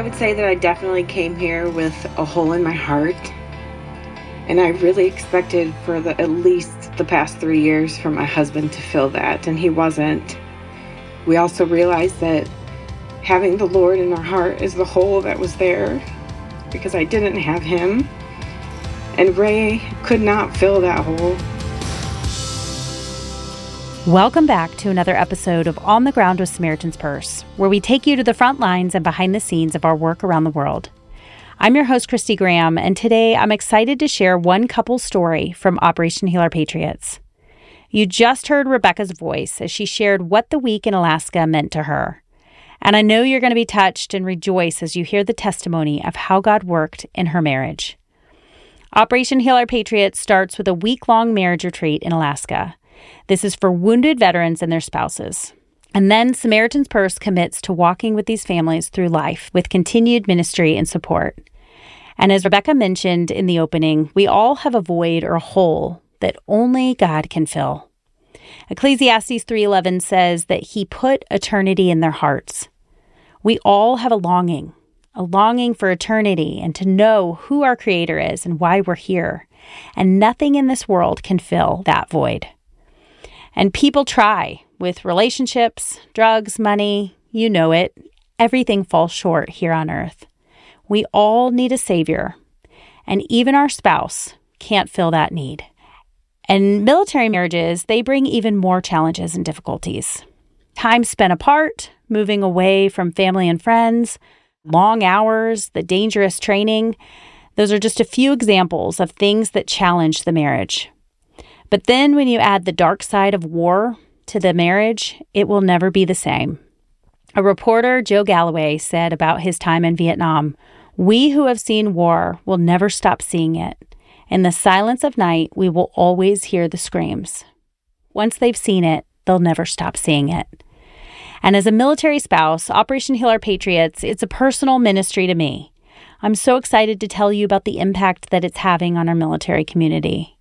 I would say that I definitely came here with a hole in my heart. And I really expected for the, at least the past three years for my husband to fill that, and he wasn't. We also realized that having the Lord in our heart is the hole that was there because I didn't have him. And Ray could not fill that hole. Welcome back to another episode of On the Ground with Samaritan's Purse, where we take you to the front lines and behind the scenes of our work around the world. I'm your host, Christy Graham, and today I'm excited to share one couple story from Operation Heal Our Patriots. You just heard Rebecca's voice as she shared what the week in Alaska meant to her. And I know you're going to be touched and rejoice as you hear the testimony of how God worked in her marriage. Operation Heal Our Patriots starts with a week long marriage retreat in Alaska. This is for wounded veterans and their spouses. And then Samaritan's Purse commits to walking with these families through life with continued ministry and support. And as Rebecca mentioned in the opening, we all have a void or a hole that only God can fill. Ecclesiastes 3:11 says that he put eternity in their hearts. We all have a longing, a longing for eternity and to know who our creator is and why we're here. And nothing in this world can fill that void. And people try with relationships, drugs, money, you know it. Everything falls short here on earth. We all need a savior, and even our spouse can't fill that need. And military marriages, they bring even more challenges and difficulties. Time spent apart, moving away from family and friends, long hours, the dangerous training. Those are just a few examples of things that challenge the marriage. But then when you add the dark side of war to the marriage, it will never be the same. A reporter, Joe Galloway, said about his time in Vietnam We who have seen war will never stop seeing it. In the silence of night, we will always hear the screams. Once they've seen it, they'll never stop seeing it. And as a military spouse, Operation Heal Our Patriots, it's a personal ministry to me. I'm so excited to tell you about the impact that it's having on our military community.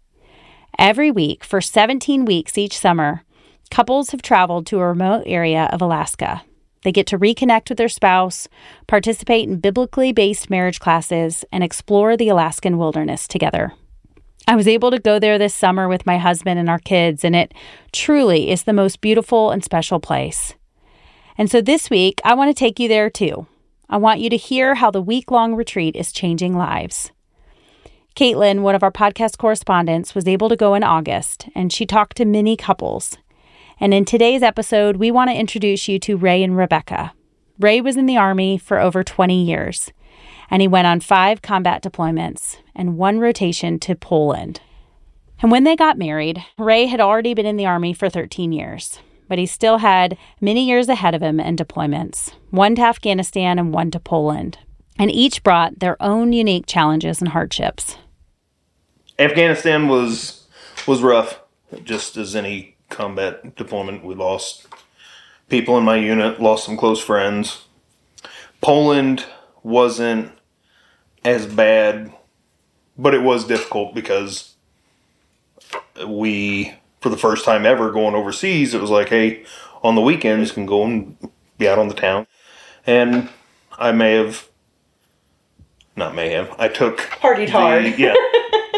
Every week for 17 weeks each summer, couples have traveled to a remote area of Alaska. They get to reconnect with their spouse, participate in biblically based marriage classes, and explore the Alaskan wilderness together. I was able to go there this summer with my husband and our kids, and it truly is the most beautiful and special place. And so this week, I want to take you there too. I want you to hear how the week long retreat is changing lives. Caitlin, one of our podcast correspondents, was able to go in August, and she talked to many couples. And in today's episode, we want to introduce you to Ray and Rebecca. Ray was in the Army for over 20 years, and he went on five combat deployments and one rotation to Poland. And when they got married, Ray had already been in the Army for 13 years, but he still had many years ahead of him in deployments one to Afghanistan and one to Poland. And each brought their own unique challenges and hardships. Afghanistan was was rough, just as any combat deployment. We lost people in my unit, lost some close friends. Poland wasn't as bad, but it was difficult because we, for the first time ever going overseas, it was like, hey, on the weekends, can go and be out on the town. And I may have, not may have, I took. Partied hard. Yeah.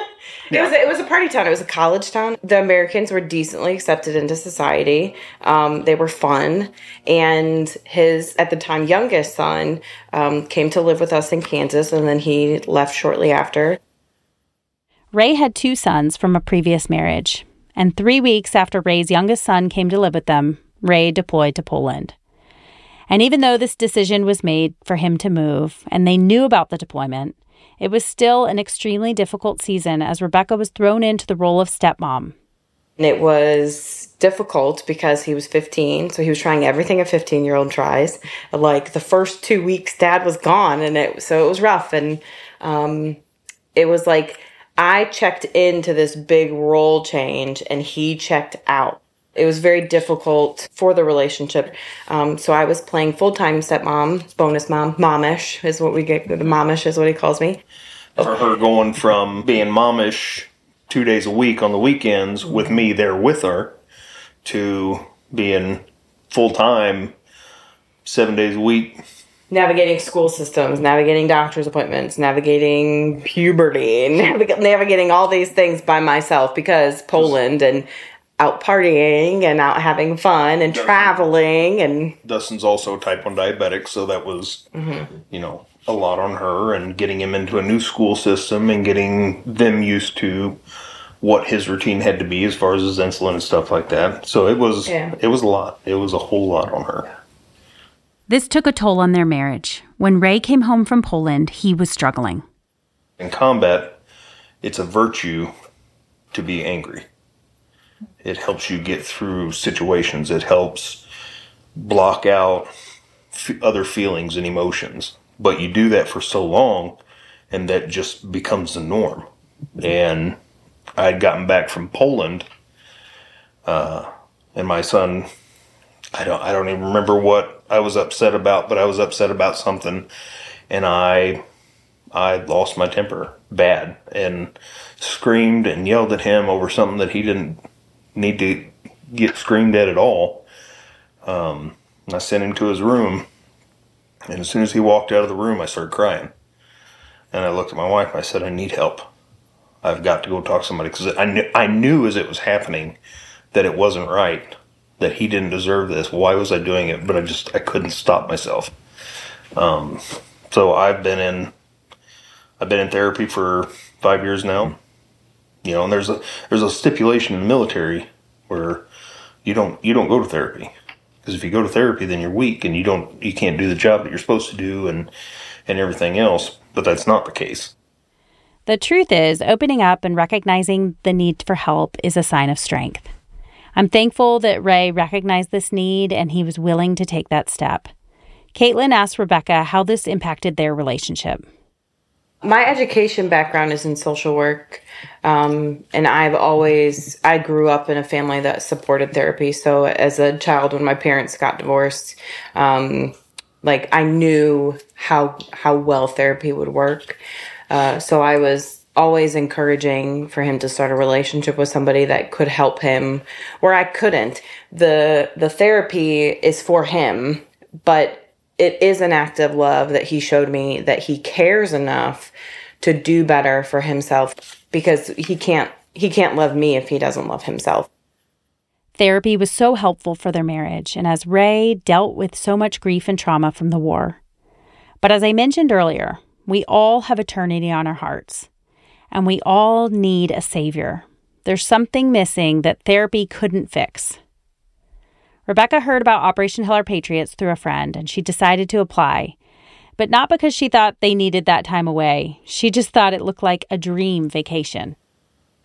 It was a, it was a party town. It was a college town. The Americans were decently accepted into society. Um, they were fun, and his at the time youngest son um, came to live with us in Kansas, and then he left shortly after. Ray had two sons from a previous marriage, and three weeks after Ray's youngest son came to live with them, Ray deployed to Poland. And even though this decision was made for him to move, and they knew about the deployment, it was still an extremely difficult season as Rebecca was thrown into the role of stepmom. It was difficult because he was 15, so he was trying everything a 15 year old tries. Like the first two weeks, dad was gone, and it so it was rough. And um, it was like I checked into this big role change, and he checked out. It was very difficult for the relationship. Um, so I was playing full time stepmom, bonus mom, momish is what we get. The momish is what he calls me. For her going from being momish two days a week on the weekends with me there with her to being full time seven days a week, navigating school systems, navigating doctor's appointments, navigating puberty, navig- navigating all these things by myself because Poland and out partying and out having fun and traveling and Dustin's also type 1 diabetic, so that was, you know, a lot on her and getting him into a new school system and getting them used to what his routine had to be as far as his insulin and stuff like that. So it was Yeah. it was a lot. It was a whole lot on her. This took a toll on their marriage. When Ray came home from Poland, he was struggling. In combat, it's a virtue to be angry. It helps you get through situations. It helps block out f- other feelings and emotions. But you do that for so long, and that just becomes the norm. And I'd gotten back from Poland, uh, and my son, I don't, I don't even remember what I was upset about, but I was upset about something, and I I lost my temper bad and screamed and yelled at him over something that he didn't need to get screamed at at all. Um, I sent him to his room, and as soon as he walked out of the room, I started crying. And I looked at my wife and I said, "I need help. I've got to go talk to somebody because I knew I knew as it was happening that it wasn't right, that he didn't deserve this. Why was I doing it? But I just I couldn't stop myself. Um, so I've been in I've been in therapy for five years now. You know, and there's a there's a stipulation in the military where you don't you don't go to therapy because if you go to therapy, then you're weak and you don't you can't do the job that you're supposed to do and and everything else. But that's not the case. The truth is, opening up and recognizing the need for help is a sign of strength. I'm thankful that Ray recognized this need and he was willing to take that step. Caitlin asked Rebecca how this impacted their relationship. My education background is in social work um, and i've always i grew up in a family that supported therapy. So as a child when my parents got divorced um, like i knew how how well therapy would work. Uh, so i was always encouraging for him to start a relationship with somebody that could help him where i couldn't. The the therapy is for him but it is an act of love that he showed me that he cares enough to do better for himself because he can't he can't love me if he doesn't love himself. Therapy was so helpful for their marriage, and as Ray dealt with so much grief and trauma from the war. But as I mentioned earlier, we all have eternity on our hearts, and we all need a savior. There's something missing that therapy couldn't fix. Rebecca heard about Operation Heal Our Patriots through a friend, and she decided to apply. But not because she thought they needed that time away. She just thought it looked like a dream vacation.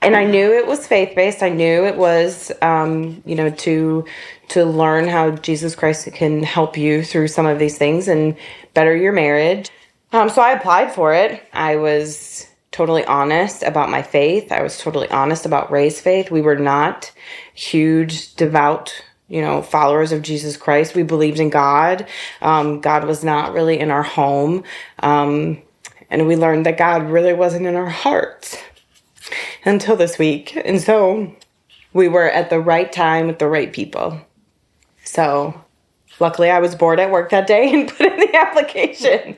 And I knew it was faith based. I knew it was, um, you know, to to learn how Jesus Christ can help you through some of these things and better your marriage. Um, so I applied for it. I was totally honest about my faith. I was totally honest about Ray's faith. We were not huge, devout, you know, followers of Jesus Christ. We believed in God. Um, God was not really in our home. Um, and we learned that God really wasn't in our hearts until this week. And so we were at the right time with the right people. So luckily I was bored at work that day and put in the application.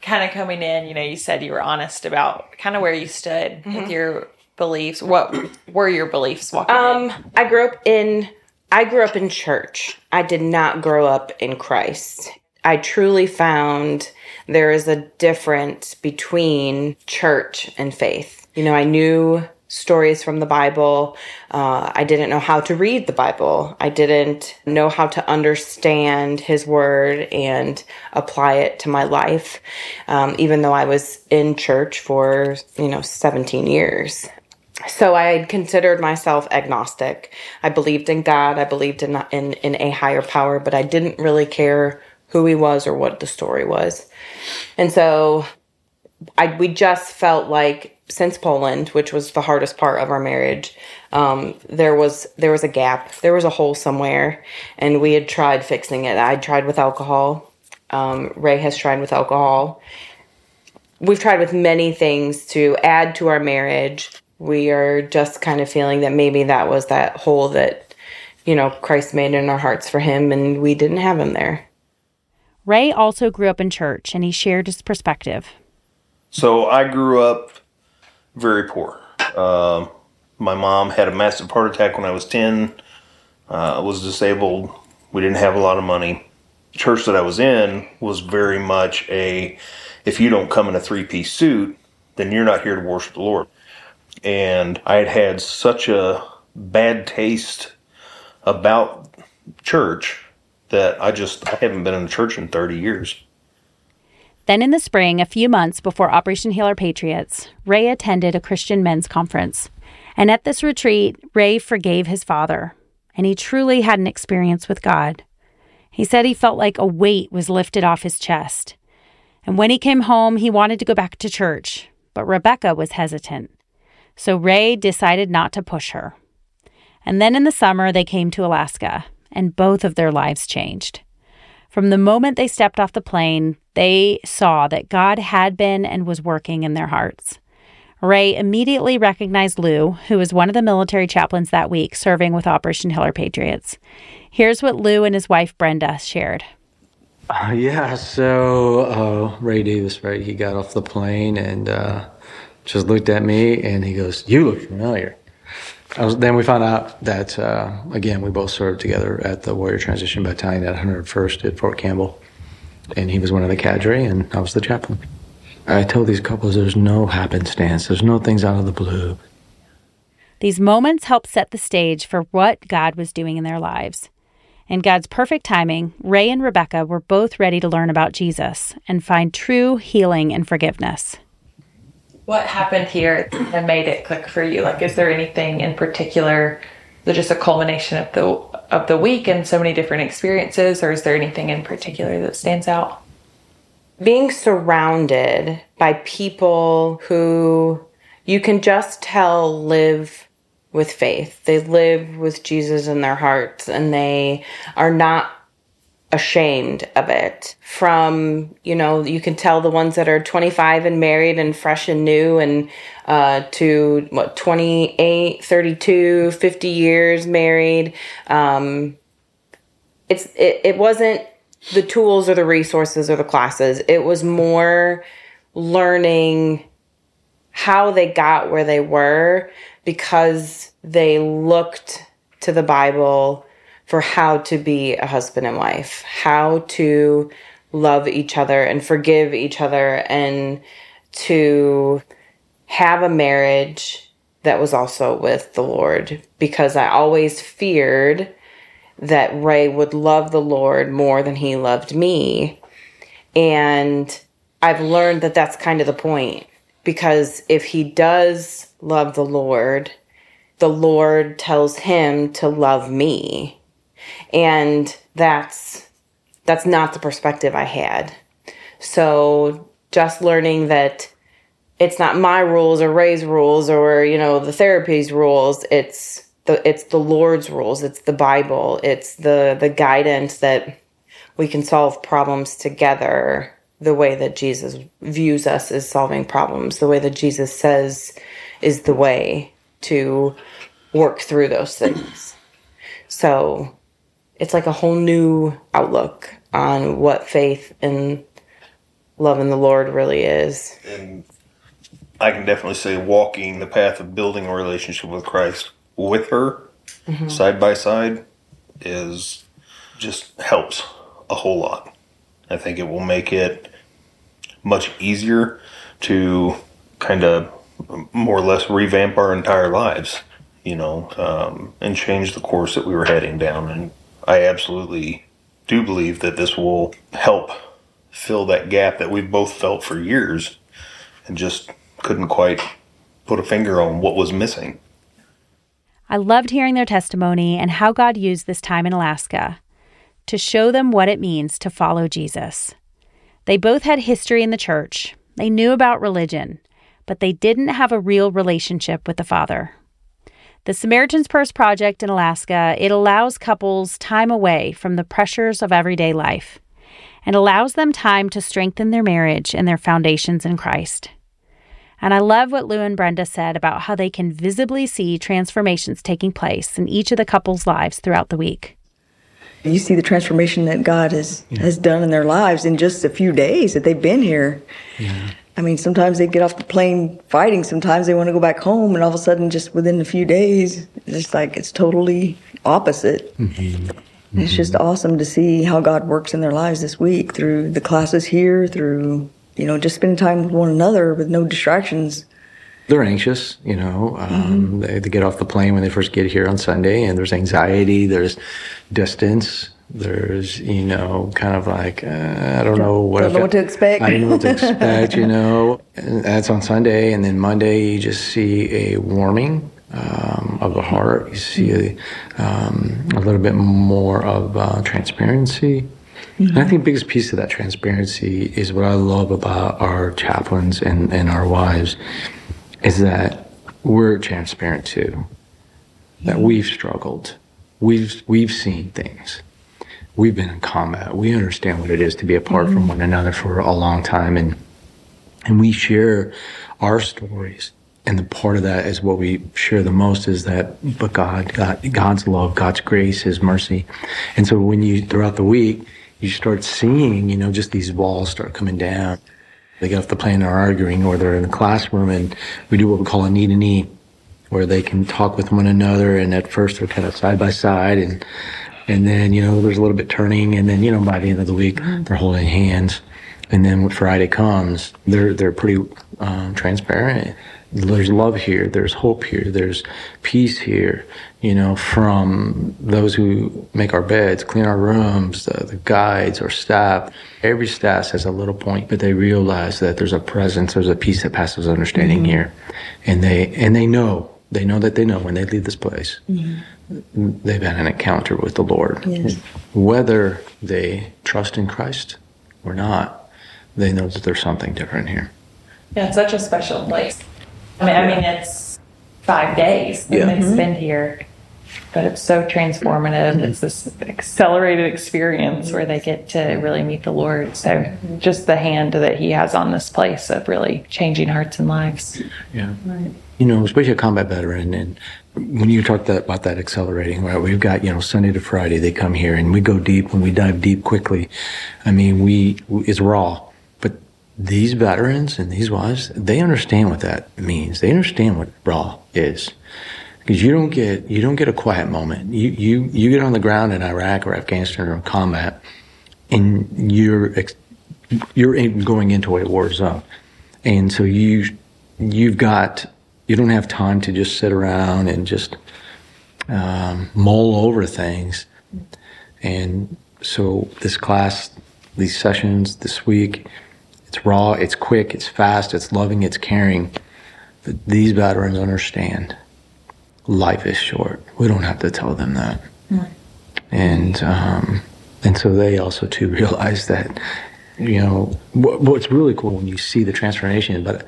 kind of coming in, you know, you said you were honest about kind of where you stood with your beliefs. What were your beliefs walking in? Um, I grew up in I grew up in church. I did not grow up in Christ. I truly found there is a difference between church and faith. You know, I knew stories from the Bible. Uh, I didn't know how to read the Bible. I didn't know how to understand His Word and apply it to my life, um, even though I was in church for, you know, 17 years. So I considered myself agnostic. I believed in God. I believed in, in, in a higher power, but I didn't really care who He was or what the story was. And so I we just felt like since Poland, which was the hardest part of our marriage, um, there was there was a gap, there was a hole somewhere, and we had tried fixing it. I tried with alcohol. Um, Ray has tried with alcohol. We've tried with many things to add to our marriage. We are just kind of feeling that maybe that was that hole that you know Christ made in our hearts for him, and we didn't have him there. Ray also grew up in church and he shared his perspective. So I grew up very poor. Uh, my mom had a massive heart attack when I was 10, uh, was disabled. We didn't have a lot of money. The church that I was in was very much a if you don't come in a three piece suit, then you're not here to worship the Lord. And I had had such a bad taste about church that I just I haven't been in a church in 30 years. Then in the spring, a few months before Operation Heal Our Patriots, Ray attended a Christian men's conference. And at this retreat, Ray forgave his father, and he truly had an experience with God. He said he felt like a weight was lifted off his chest. And when he came home, he wanted to go back to church, but Rebecca was hesitant. So Ray decided not to push her. And then in the summer, they came to Alaska, and both of their lives changed. From the moment they stepped off the plane, they saw that God had been and was working in their hearts. Ray immediately recognized Lou, who was one of the military chaplains that week serving with Operation Our Patriots. Here's what Lou and his wife Brenda shared. Uh, yeah, so uh, Ray Davis, right? He got off the plane and uh, just looked at me and he goes, You look familiar. Was, then we found out that, uh, again, we both served together at the Warrior Transition Battalion at 101st at Fort Campbell. And he was one of the cadre and I was the chaplain. I tell these couples there's no happenstance, there's no things out of the blue. These moments helped set the stage for what God was doing in their lives. In God's perfect timing, Ray and Rebecca were both ready to learn about Jesus and find true healing and forgiveness. What happened here that made it click for you? Like, is there anything in particular? Is just a culmination of the of the week and so many different experiences, or is there anything in particular that stands out? Being surrounded by people who you can just tell live with faith. They live with Jesus in their hearts and they are not ashamed of it. From, you know, you can tell the ones that are 25 and married and fresh and new and uh, to what, 28, 32, 50 years married. Um, it's, it, it wasn't the tools or the resources or the classes. It was more learning how they got where they were because they looked to the Bible for how to be a husband and wife, how to love each other and forgive each other and to have a marriage that was also with the Lord because I always feared that Ray would love the Lord more than he loved me. And I've learned that that's kind of the point because if he does love the Lord, the Lord tells him to love me. And that's that's not the perspective I had. So just learning that it's not my rules or Ray's rules or you know the therapy's rules, it's the it's the Lord's rules, it's the Bible, it's the the guidance that we can solve problems together. The way that Jesus views us as solving problems, the way that Jesus says is the way to work through those things. So it's like a whole new outlook on what faith and loving the Lord really is. And I can definitely say walking the path of building a relationship with Christ with her mm-hmm. side by side is just helps a whole lot. I think it will make it much easier to kind of more or less revamp our entire lives, you know, um, and change the course that we were heading down. And I absolutely do believe that this will help fill that gap that we've both felt for years and just couldn't quite put a finger on what was missing. I loved hearing their testimony and how God used this time in Alaska to show them what it means to follow Jesus. They both had history in the church, they knew about religion, but they didn't have a real relationship with the Father. The Samaritan's Purse Project in Alaska, it allows couples time away from the pressures of everyday life and allows them time to strengthen their marriage and their foundations in Christ. And I love what Lou and Brenda said about how they can visibly see transformations taking place in each of the couples' lives throughout the week. You see the transformation that God has has done in their lives in just a few days that they've been here. I mean, sometimes they get off the plane fighting. Sometimes they want to go back home, and all of a sudden, just within a few days, it's like it's totally opposite. Mm-hmm. It's just mm-hmm. awesome to see how God works in their lives this week through the classes here, through you know just spending time with one another with no distractions. they're anxious, you know. Um, mm-hmm. they, they get off the plane when they first get here on Sunday, and there's anxiety, there's distance, there's, you know, kind of like, uh, I don't know what, Don't know what to expect. I don't know what to expect, you know. And that's on Sunday, and then Monday you just see a warming um, of the heart. You see a, um, a little bit more of uh, transparency. And I think the biggest piece of that transparency is what I love about our chaplains and, and our wives is that we're transparent too. That we've struggled. We've we've seen things. We've been in combat. We understand what it is to be apart from mm-hmm. one another for a long time and and we share our stories. And the part of that is what we share the most is that but God, God God's love, God's grace, his mercy. And so when you throughout the week you start seeing, you know, just these walls start coming down. They get off the plane are arguing, or they're in the classroom and we do what we call a knee to knee, where they can talk with one another. And at first they're kind of side by side, and and then you know there's a little bit turning, and then you know by the end of the week they're holding hands. And then when Friday comes, they're they're pretty um, transparent. There's love here. There's hope here. There's peace here. You know, from those who make our beds, clean our rooms, the, the guides, our staff. Every staff has a little point, but they realize that there's a presence, there's a peace that passes understanding here, and they and they know they know that they know when they leave this place, mm-hmm. they've had an encounter with the Lord. Yes. Whether they trust in Christ or not, they know that there's something different here. Yeah, it's such a special place. I mean, I mean, it's five days that Yeah. they mm-hmm. spend here, but it's so transformative. Mm-hmm. It's this accelerated experience where they get to really meet the Lord. So, mm-hmm. just the hand that He has on this place of really changing hearts and lives. Yeah. You know, especially a combat veteran, and when you talk that, about that accelerating, right? We've got you know Sunday to Friday they come here, and we go deep and we dive deep quickly. I mean, we it's raw, but these veterans and these wives, they understand what that means. They understand what raw is. Because you don't get you don't get a quiet moment. You you you get on the ground in Iraq or Afghanistan or combat, and you're you're in, going into a war zone, and so you you've got you don't have time to just sit around and just um, mull over things, and so this class, these sessions this week, it's raw, it's quick, it's fast, it's loving, it's caring. But these veterans understand life is short. We don't have to tell them that. And um, and so they also too realize that you know what, what's really cool when you see the transformation, but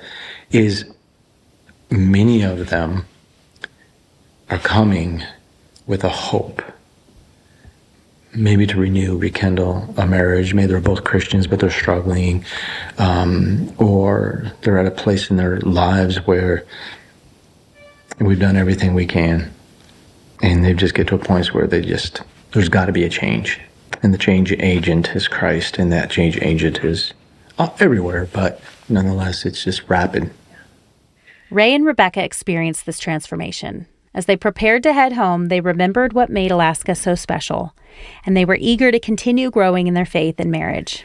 is many of them are coming with a hope. Maybe to renew, rekindle a marriage. Maybe they're both Christians, but they're struggling, um, or they're at a place in their lives where we've done everything we can, and they've just get to a point where they just there's got to be a change, and the change agent is Christ, and that change agent is uh, everywhere, but nonetheless, it's just rapid. Ray and Rebecca experienced this transformation. As they prepared to head home, they remembered what made Alaska so special, and they were eager to continue growing in their faith and marriage.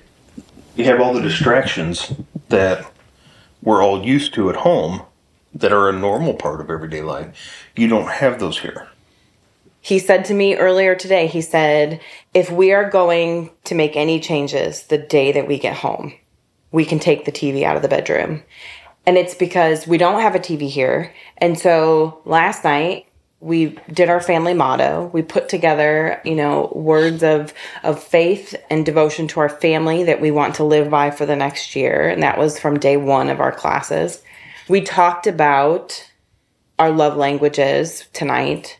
You have all the distractions that we're all used to at home that are a normal part of everyday life. You don't have those here. He said to me earlier today, he said, if we are going to make any changes the day that we get home, we can take the TV out of the bedroom. And it's because we don't have a TV here. And so last night we did our family motto. We put together, you know, words of of faith and devotion to our family that we want to live by for the next year, and that was from day 1 of our classes. We talked about our love languages tonight.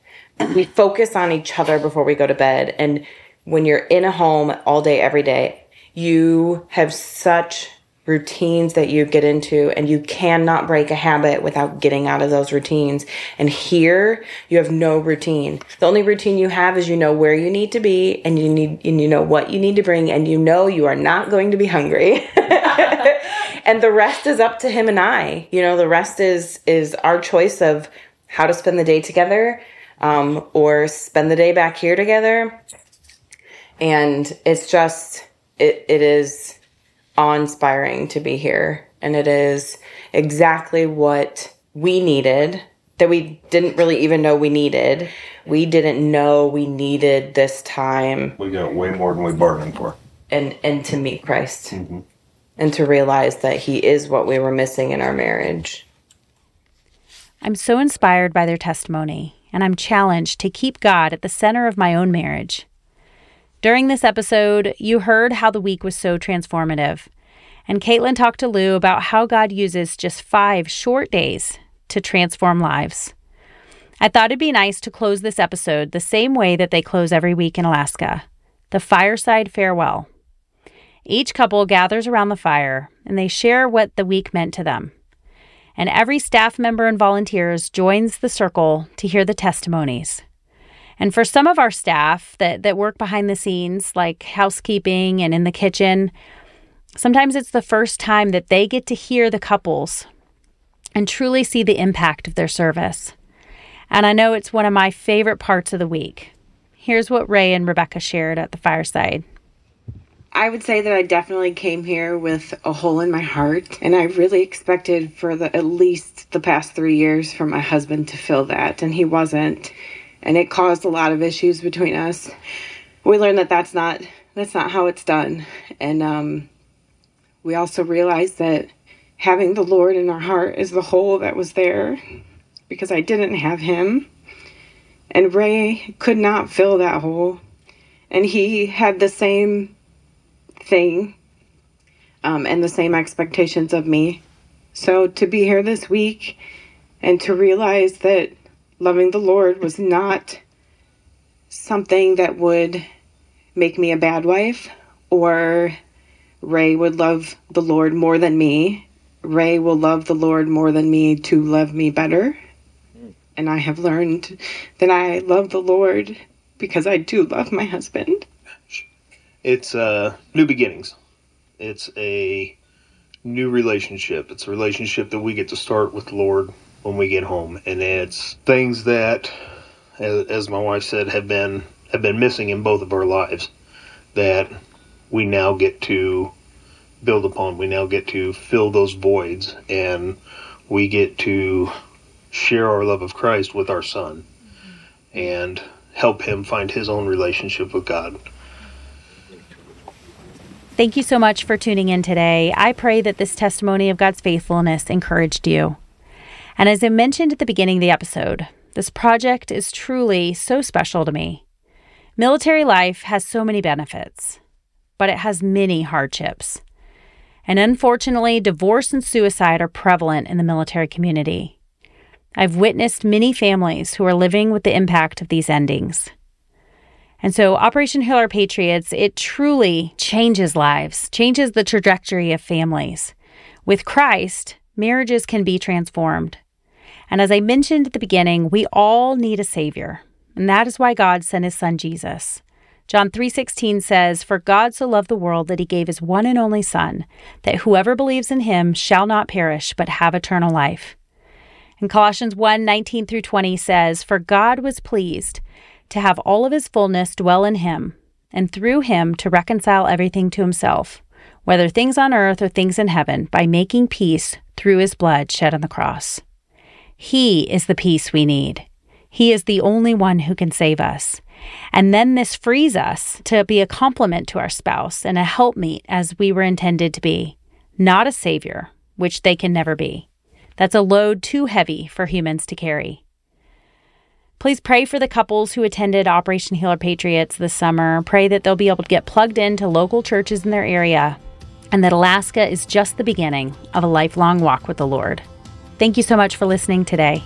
We focus on each other before we go to bed. And when you're in a home all day, every day, you have such routines that you get into and you cannot break a habit without getting out of those routines. And here you have no routine. The only routine you have is you know where you need to be and you need and you know what you need to bring and you know you are not going to be hungry. and the rest is up to him and I. You know, the rest is is our choice of how to spend the day together um, or spend the day back here together. And it's just it, it is awe-inspiring to be here and it is exactly what we needed that we didn't really even know we needed. We didn't know we needed this time. We got way more than we bargained for. And and to meet Christ. Mm-hmm. And to realize that he is what we were missing in our marriage. I'm so inspired by their testimony, and I'm challenged to keep God at the center of my own marriage. During this episode, you heard how the week was so transformative. And Caitlin talked to Lou about how God uses just five short days to transform lives. I thought it'd be nice to close this episode the same way that they close every week in Alaska the fireside farewell. Each couple gathers around the fire and they share what the week meant to them. And every staff member and volunteers joins the circle to hear the testimonies. And for some of our staff that, that work behind the scenes, like housekeeping and in the kitchen, sometimes it's the first time that they get to hear the couples and truly see the impact of their service. And I know it's one of my favorite parts of the week. Here's what Ray and Rebecca shared at the fireside. I would say that I definitely came here with a hole in my heart, and I really expected for the at least the past three years for my husband to fill that, and he wasn't and it caused a lot of issues between us. We learned that that's not that's not how it's done, and um, we also realized that having the Lord in our heart is the hole that was there because I didn't have Him, and Ray could not fill that hole, and he had the same thing um, and the same expectations of me. So to be here this week and to realize that loving the Lord was not something that would make me a bad wife or Ray would love the Lord more than me. Ray will love the Lord more than me to love me better. And I have learned that I love the Lord because I do love my husband. It's uh, new beginnings. It's a new relationship. It's a relationship that we get to start with the Lord when we get home, and it's things that, as, as my wife said, have been have been missing in both of our lives that we now get to build upon. We now get to fill those voids, and we get to share our love of Christ with our son, and help him find his own relationship with God. Thank you so much for tuning in today. I pray that this testimony of God's faithfulness encouraged you. And as I mentioned at the beginning of the episode, this project is truly so special to me. Military life has so many benefits, but it has many hardships. And unfortunately, divorce and suicide are prevalent in the military community. I've witnessed many families who are living with the impact of these endings. And so, Operation Heal Our Patriots, it truly changes lives, changes the trajectory of families. With Christ, marriages can be transformed. And as I mentioned at the beginning, we all need a savior. And that is why God sent his son Jesus. John 3:16 says, "For God so loved the world that he gave his one and only son, that whoever believes in him shall not perish but have eternal life." And Colossians 1:19 through 20 says, "For God was pleased to have all of his fullness dwell in him, and through him to reconcile everything to himself, whether things on earth or things in heaven, by making peace through his blood shed on the cross." He is the peace we need. He is the only one who can save us. And then this frees us to be a complement to our spouse and a helpmeet as we were intended to be, not a savior, which they can never be. That's a load too heavy for humans to carry. Please pray for the couples who attended Operation Heal Our Patriots this summer. Pray that they'll be able to get plugged into local churches in their area and that Alaska is just the beginning of a lifelong walk with the Lord. Thank you so much for listening today.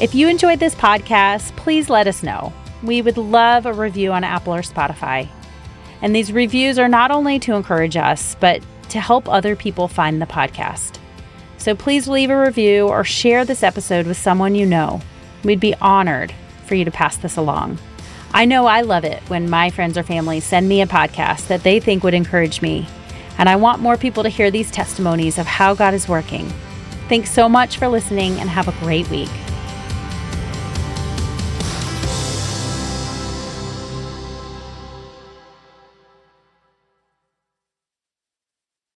If you enjoyed this podcast, please let us know. We would love a review on Apple or Spotify. And these reviews are not only to encourage us, but to help other people find the podcast. So please leave a review or share this episode with someone you know. We'd be honored for you to pass this along. I know I love it when my friends or family send me a podcast that they think would encourage me, and I want more people to hear these testimonies of how God is working. Thanks so much for listening and have a great week.